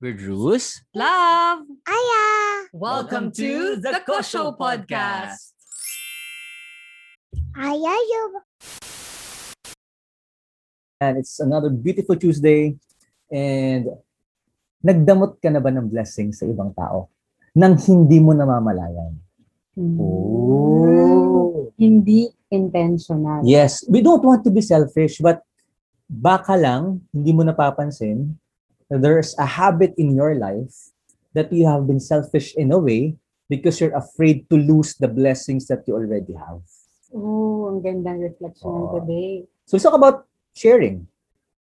We're Drews. Love! Aya! Welcome to the Kosho Podcast. Aya And it's another beautiful Tuesday. And nagdamot ka na ba ng blessing sa ibang tao nang hindi mo namamalayan? Oh. Hindi intentional. Yes, we don't want to be selfish, but baka lang, hindi mo napapansin, there's a habit in your life that you have been selfish in a way because you're afraid to lose the blessings that you already have. Oh, ang gandang reflection today. So let's talk about sharing.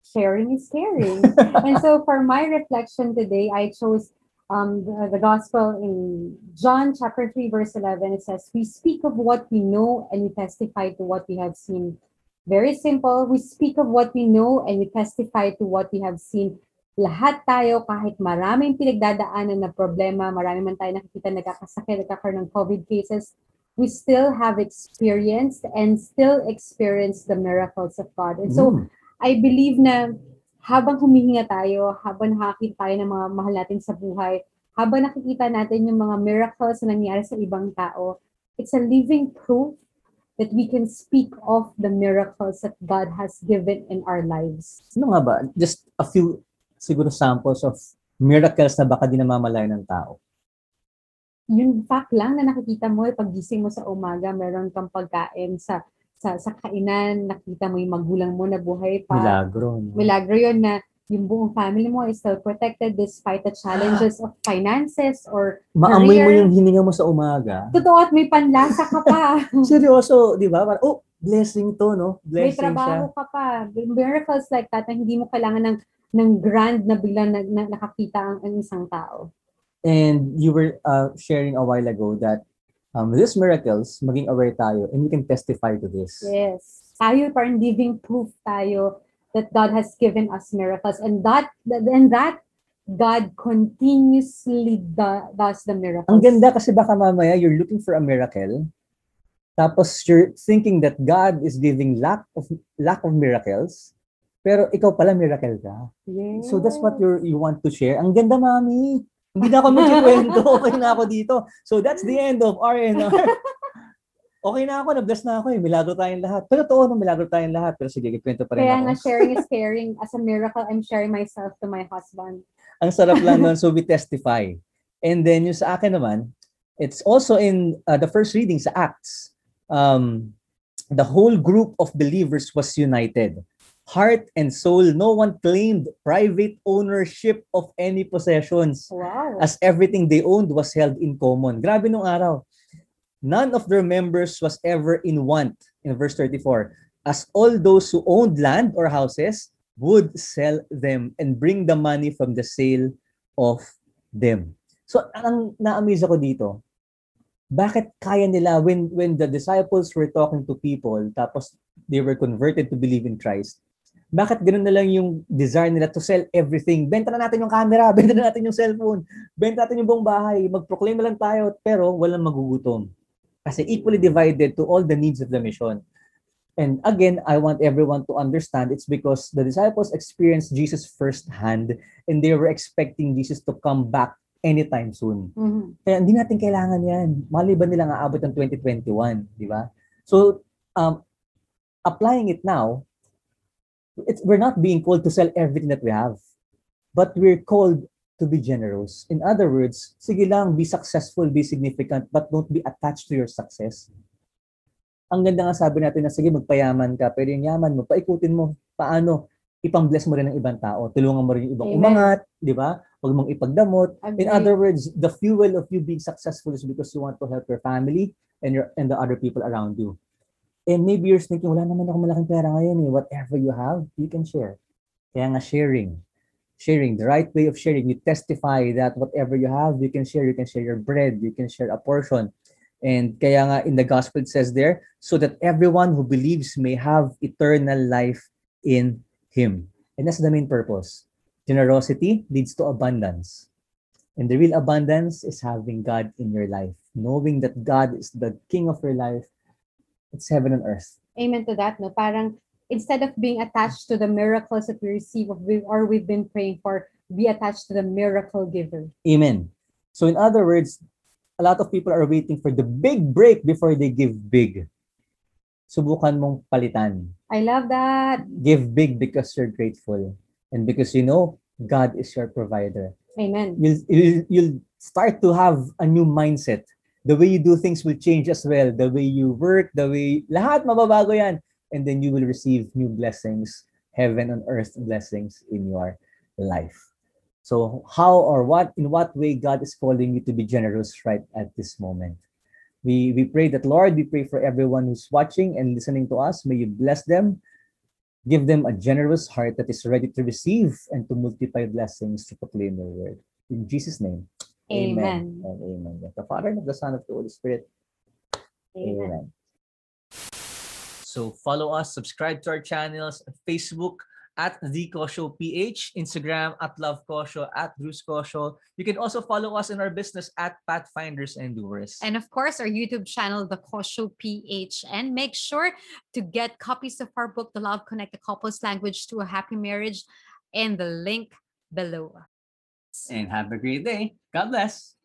Sharing is caring. and so for my reflection today, I chose um, the, the gospel in John chapter 3, verse 11. It says, We speak of what we know and we testify to what we have seen. Very simple. We speak of what we know and we testify to what we have seen. Lahat tayo, kahit maraming pinagdadaanan na problema, marami man tayo nakikita nagkakasakit, nagkakaroon ng COVID cases, we still have experienced and still experience the miracles of God. And so, Mm. I believe na habang humihinga tayo, habang nakakita tayo ng mga mahal natin sa buhay, habang nakikita natin yung mga miracles na nangyari sa ibang tao, it's a living proof that we can speak of the miracles that God has given in our lives. Ano nga ba? Just a few siguro samples of miracles na baka di namamalayan ng tao. Yung fact lang na nakikita mo, eh, paggising mo sa umaga, meron kang pagkain sa sa, sa kainan, nakita mo yung magulang mo na buhay pa. Milagro. no? milagro yun na yung buong family mo is still protected despite the challenges of finances or Maamoy mo yung hininga mo sa umaga. totoo at may panlasa ka pa. Seryoso, di ba? Oh, blessing to, no? may Blessing siya. trabaho ka pa. Miracles like that na hindi mo kailangan ng ng grand na biglang na, na, nakakita ang, ang isang tao. And you were uh, sharing a while ago that um, these miracles, maging aware tayo, and we can testify to this. Yes. Tayo parang living proof tayo that God has given us miracles and that and that God continuously do, does the miracles. Ang ganda kasi baka mamaya you're looking for a miracle, tapos you're thinking that God is giving lack of lack of miracles, pero ikaw pala miracle ka. Yes. So that's what you you want to share. Ang ganda, mami. Hindi na ako magkikwento. Okay na ako dito. So that's the end of RNR. Okay na ako, na-bless na ako eh. Milagro tayong lahat. Pero totoo na milagro tayong lahat. Pero sige, kikwento pa rin Kaya ako. nga sharing is caring. As a miracle, I'm sharing myself to my husband. Ang sarap lang nun. So we testify. And then yung sa akin naman, it's also in uh, the first reading sa Acts. Um, the whole group of believers was united. Heart and soul, no one claimed private ownership of any possessions. Wow. as everything they owned was held in common. Grabe nung araw. None of their members was ever in want, in verse 34, as all those who owned land or houses would sell them and bring the money from the sale of them. So, ang na-amaze ako dito, bakit kaya nila when when the disciples were talking to people tapos they were converted to believe in Christ, bakit ganun na lang yung desire nila to sell everything? Benta na natin yung camera, benta na natin yung cellphone, benta natin yung buong bahay, mag-proclaim na lang tayo, pero walang magugutom. Kasi equally divided to all the needs of the mission. And again, I want everyone to understand it's because the disciples experienced Jesus firsthand and they were expecting Jesus to come back anytime soon. Mhm. Kaya hindi natin kailangan yan. Maliban nilang aabot ng 2021, di ba? So, um, applying it now, it's, we're not being called to sell everything that we have, but we're called to be generous. In other words, sige lang, be successful, be significant, but don't be attached to your success. Ang ganda nga sabi natin na sige, magpayaman ka, pero yung yaman mo, paikutin mo, paano, ipang-bless mo rin ng ibang tao, tulungan mo rin yung ibang Amen. umangat, di ba? Huwag mong ipagdamot, Agree. In other words, the fuel of you being successful is because you want to help your family and your and the other people around you. And maybe you're thinking, wala naman ako malaking pera ngayon eh. Whatever you have, you can share. Kaya nga sharing. Sharing, the right way of sharing. You testify that whatever you have, you can share. You can share your bread. You can share a portion. And kaya nga in the gospel it says there, so that everyone who believes may have eternal life in Him. And that's the main purpose. Generosity leads to abundance. And the real abundance is having God in your life, knowing that God is the King of your life. It's heaven and earth. Amen to that, no? Parang instead of being attached to the miracles that we receive or we've been praying for, be attached to the miracle giver. Amen. So in other words, a lot of people are waiting for the big break before they give big. Subukan mong palitan. I love that. Give big because you're grateful and because you know God is your provider. Amen. You'll, you'll, you'll start to have a new mindset. The way you do things will change as well. The way you work, the way, lahat mababago yan. And then you will receive new blessings, heaven and earth blessings in your life. So how or what, in what way God is calling you to be generous right at this moment? We, we pray that, Lord, we pray for everyone who's watching and listening to us. May you bless them. Give them a generous heart that is ready to receive and to multiply blessings to proclaim your word. In Jesus' name, Amen. and amen. The Father, and of the Son, and of the Holy Spirit. Amen. Amen. So follow us, subscribe to our channels, Facebook at The Kosho PH, Instagram at Love Kosho, at Bruce Kosho. You can also follow us in our business at Pathfinders and Doers. And of course, our YouTube channel, The Kosho PH. And make sure to get copies of our book, The Love Connect, the Couple's Language to a Happy Marriage, and the link below. And have a great day. God bless.